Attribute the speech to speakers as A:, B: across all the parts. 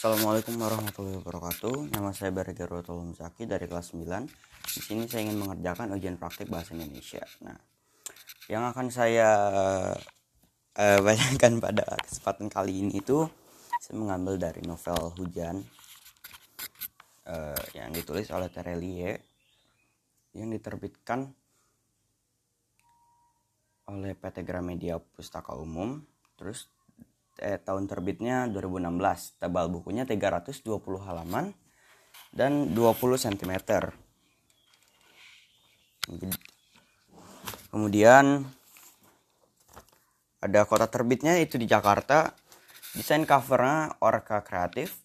A: Assalamualaikum warahmatullahi wabarakatuh. Nama saya Berger Tolong Zaki dari kelas 9. Di sini saya ingin mengerjakan ujian praktik bahasa Indonesia. Nah, yang akan saya uh, bacakan pada kesempatan kali ini itu saya mengambil dari novel Hujan uh, yang ditulis oleh Terelie yang diterbitkan oleh PT Gramedia Pustaka Umum. Terus eh, tahun terbitnya 2016 tebal bukunya 320 halaman dan 20 cm kemudian ada kota terbitnya itu di Jakarta. Desain covernya Orca Kreatif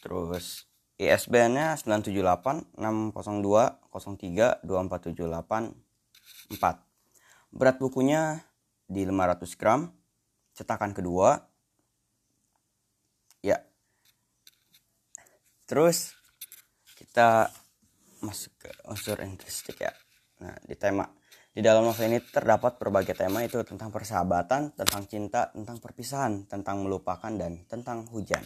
A: terus ISBN nya 978 602 03 2478 4 berat bukunya di 500 gram cetakan kedua. Ya. Terus kita masuk ke unsur interesting ya. Nah di tema di dalam novel ini terdapat berbagai tema itu tentang persahabatan tentang cinta tentang perpisahan tentang melupakan dan tentang hujan.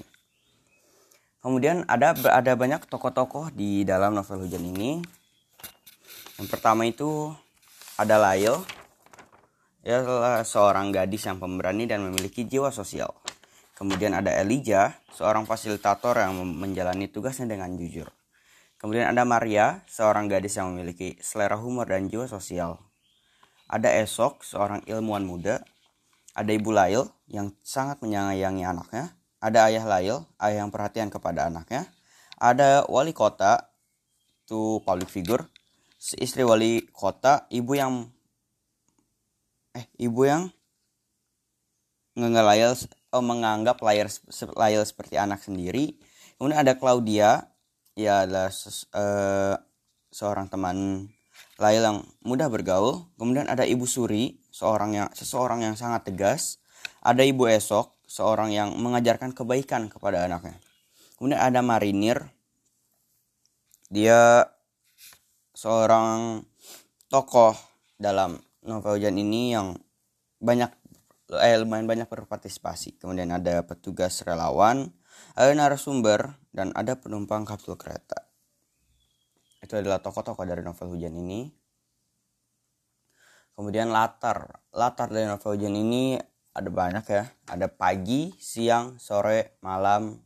A: Kemudian ada ada banyak tokoh-tokoh di dalam novel hujan ini. Yang pertama itu ada Lail ia seorang gadis yang pemberani dan memiliki jiwa sosial. Kemudian ada Elijah, seorang fasilitator yang menjalani tugasnya dengan jujur. Kemudian ada Maria, seorang gadis yang memiliki selera humor dan jiwa sosial. Ada Esok, seorang ilmuwan muda. Ada Ibu Lail, yang sangat menyayangi anaknya. Ada Ayah Lail, ayah yang perhatian kepada anaknya. Ada Wali Kota, itu public figure. Istri wali kota, ibu yang eh ibu yang ngelayal oh, menganggap layar seperti anak sendiri. Kemudian ada Claudia. Ya adalah ses, uh, seorang teman Layal yang mudah bergaul. Kemudian ada Ibu Suri seorang yang seseorang yang sangat tegas. Ada Ibu Esok seorang yang mengajarkan kebaikan kepada anaknya. Kemudian ada Marinir. Dia seorang tokoh dalam novel hujan ini yang banyak eh, lumayan banyak berpartisipasi. Kemudian ada petugas relawan, ada narasumber, dan ada penumpang kapsul kereta. Itu adalah tokoh-tokoh dari novel hujan ini. Kemudian latar, latar dari novel hujan ini ada banyak ya. Ada pagi, siang, sore, malam.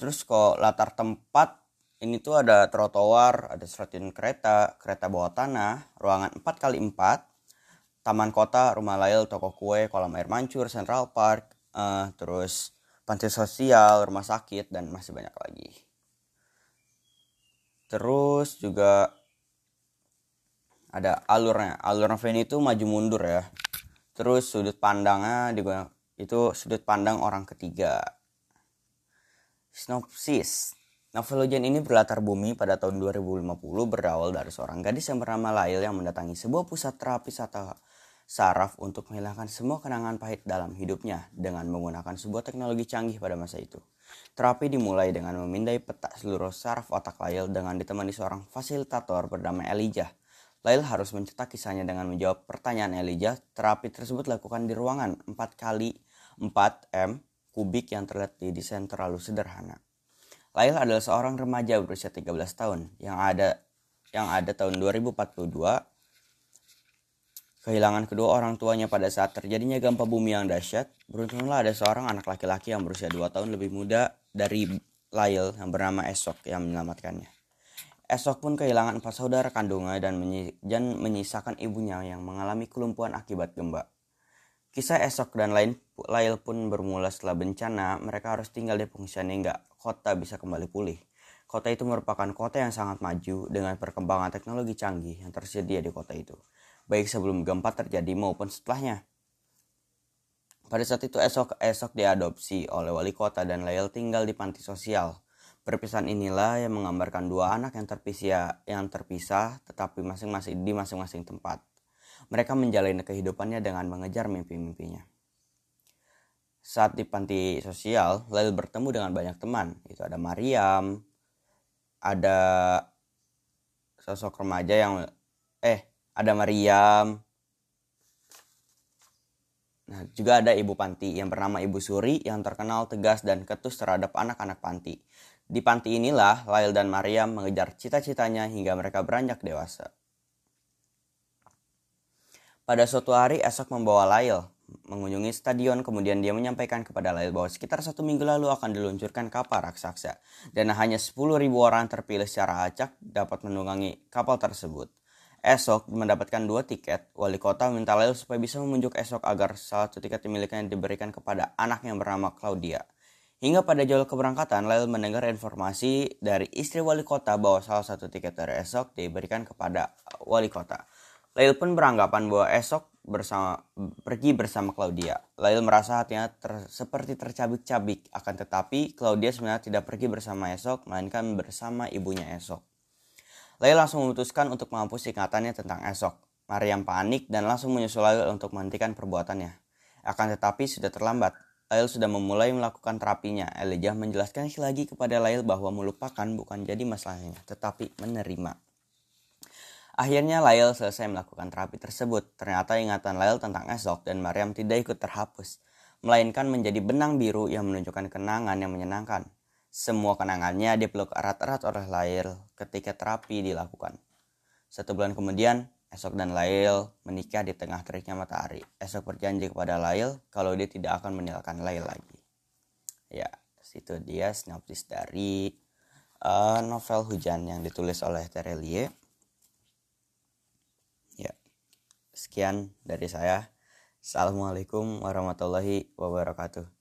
A: Terus kok latar tempat ini tuh ada trotoar, ada stasiun kereta, kereta bawah tanah, ruangan 4 kali 4 taman kota, rumah lail, toko kue, kolam air mancur, Central Park, uh, terus panti sosial, rumah sakit, dan masih banyak lagi. Terus juga ada alurnya. Alur novel itu maju mundur ya. Terus sudut pandangnya juga itu sudut pandang orang ketiga. Sinopsis. Novel Hujan ini berlatar bumi pada tahun 2050 berawal dari seorang gadis yang bernama Lail yang mendatangi sebuah pusat terapi atau saraf untuk menghilangkan semua kenangan pahit dalam hidupnya dengan menggunakan sebuah teknologi canggih pada masa itu. Terapi dimulai dengan memindai peta seluruh saraf otak Lail dengan ditemani seorang fasilitator bernama Elijah. Lail harus mencetak kisahnya dengan menjawab pertanyaan Elijah. Terapi tersebut dilakukan di ruangan 4 kali 4 M kubik yang terlihat di desain terlalu sederhana. Lail adalah seorang remaja berusia 13 tahun yang ada yang ada tahun 2042 Kehilangan kedua orang tuanya pada saat terjadinya gempa bumi yang dahsyat, beruntunglah ada seorang anak laki-laki yang berusia dua tahun lebih muda dari Lail yang bernama Esok yang menyelamatkannya. Esok pun kehilangan empat saudara kandungnya dan, menyisakan ibunya yang mengalami kelumpuhan akibat gempa. Kisah Esok dan lain Lail pun bermula setelah bencana, mereka harus tinggal di pengungsian hingga kota bisa kembali pulih. Kota itu merupakan kota yang sangat maju dengan perkembangan teknologi canggih yang tersedia di kota itu baik sebelum gempa terjadi maupun setelahnya. Pada saat itu esok esok diadopsi oleh wali kota dan Lail tinggal di panti sosial. Perpisahan inilah yang menggambarkan dua anak yang terpisah yang terpisah tetapi masing-masing di masing-masing tempat. Mereka menjalani kehidupannya dengan mengejar mimpi-mimpinya. Saat di panti sosial, Lail bertemu dengan banyak teman. Itu ada Mariam, ada sosok remaja yang eh ada Mariam Nah, juga ada Ibu Panti yang bernama Ibu Suri yang terkenal tegas dan ketus terhadap anak-anak panti. Di panti inilah Lail dan Mariam mengejar cita-citanya hingga mereka beranjak dewasa. Pada suatu hari esok membawa Lail mengunjungi stadion kemudian dia menyampaikan kepada Lail bahwa sekitar satu minggu lalu akan diluncurkan kapal raksasa dan hanya 10.000 orang terpilih secara acak dapat menunggangi kapal tersebut. Esok mendapatkan dua tiket, wali kota minta Lail supaya bisa memunjuk esok agar salah satu tiket dimilikannya diberikan kepada anak yang bernama Claudia. Hingga pada jauh keberangkatan, Lail mendengar informasi dari istri wali kota bahwa salah satu tiket dari esok diberikan kepada wali kota. Lail pun beranggapan bahwa esok bersama pergi bersama Claudia. Lail merasa hatinya ter, seperti tercabik-cabik, akan tetapi Claudia sebenarnya tidak pergi bersama esok, melainkan bersama ibunya esok. Lail langsung memutuskan untuk menghapus ingatannya tentang esok. Mariam panik dan langsung menyusul Lail untuk menghentikan perbuatannya. Akan tetapi sudah terlambat. Lail sudah memulai melakukan terapinya. Elijah menjelaskan lagi kepada Lail bahwa melupakan bukan jadi masalahnya, tetapi menerima. Akhirnya Lail selesai melakukan terapi tersebut. Ternyata ingatan Lail tentang esok dan Mariam tidak ikut terhapus, melainkan menjadi benang biru yang menunjukkan kenangan yang menyenangkan. Semua kenangannya dipeluk erat-erat oleh Lail ketika terapi dilakukan. Satu bulan kemudian, Esok dan Lail menikah di tengah teriknya matahari. Esok berjanji kepada Lail kalau dia tidak akan meninggalkan Lail lagi. Ya, situ dia sinopsis dari uh, novel Hujan yang ditulis oleh Terelie. Ya, sekian dari saya. Assalamualaikum warahmatullahi wabarakatuh.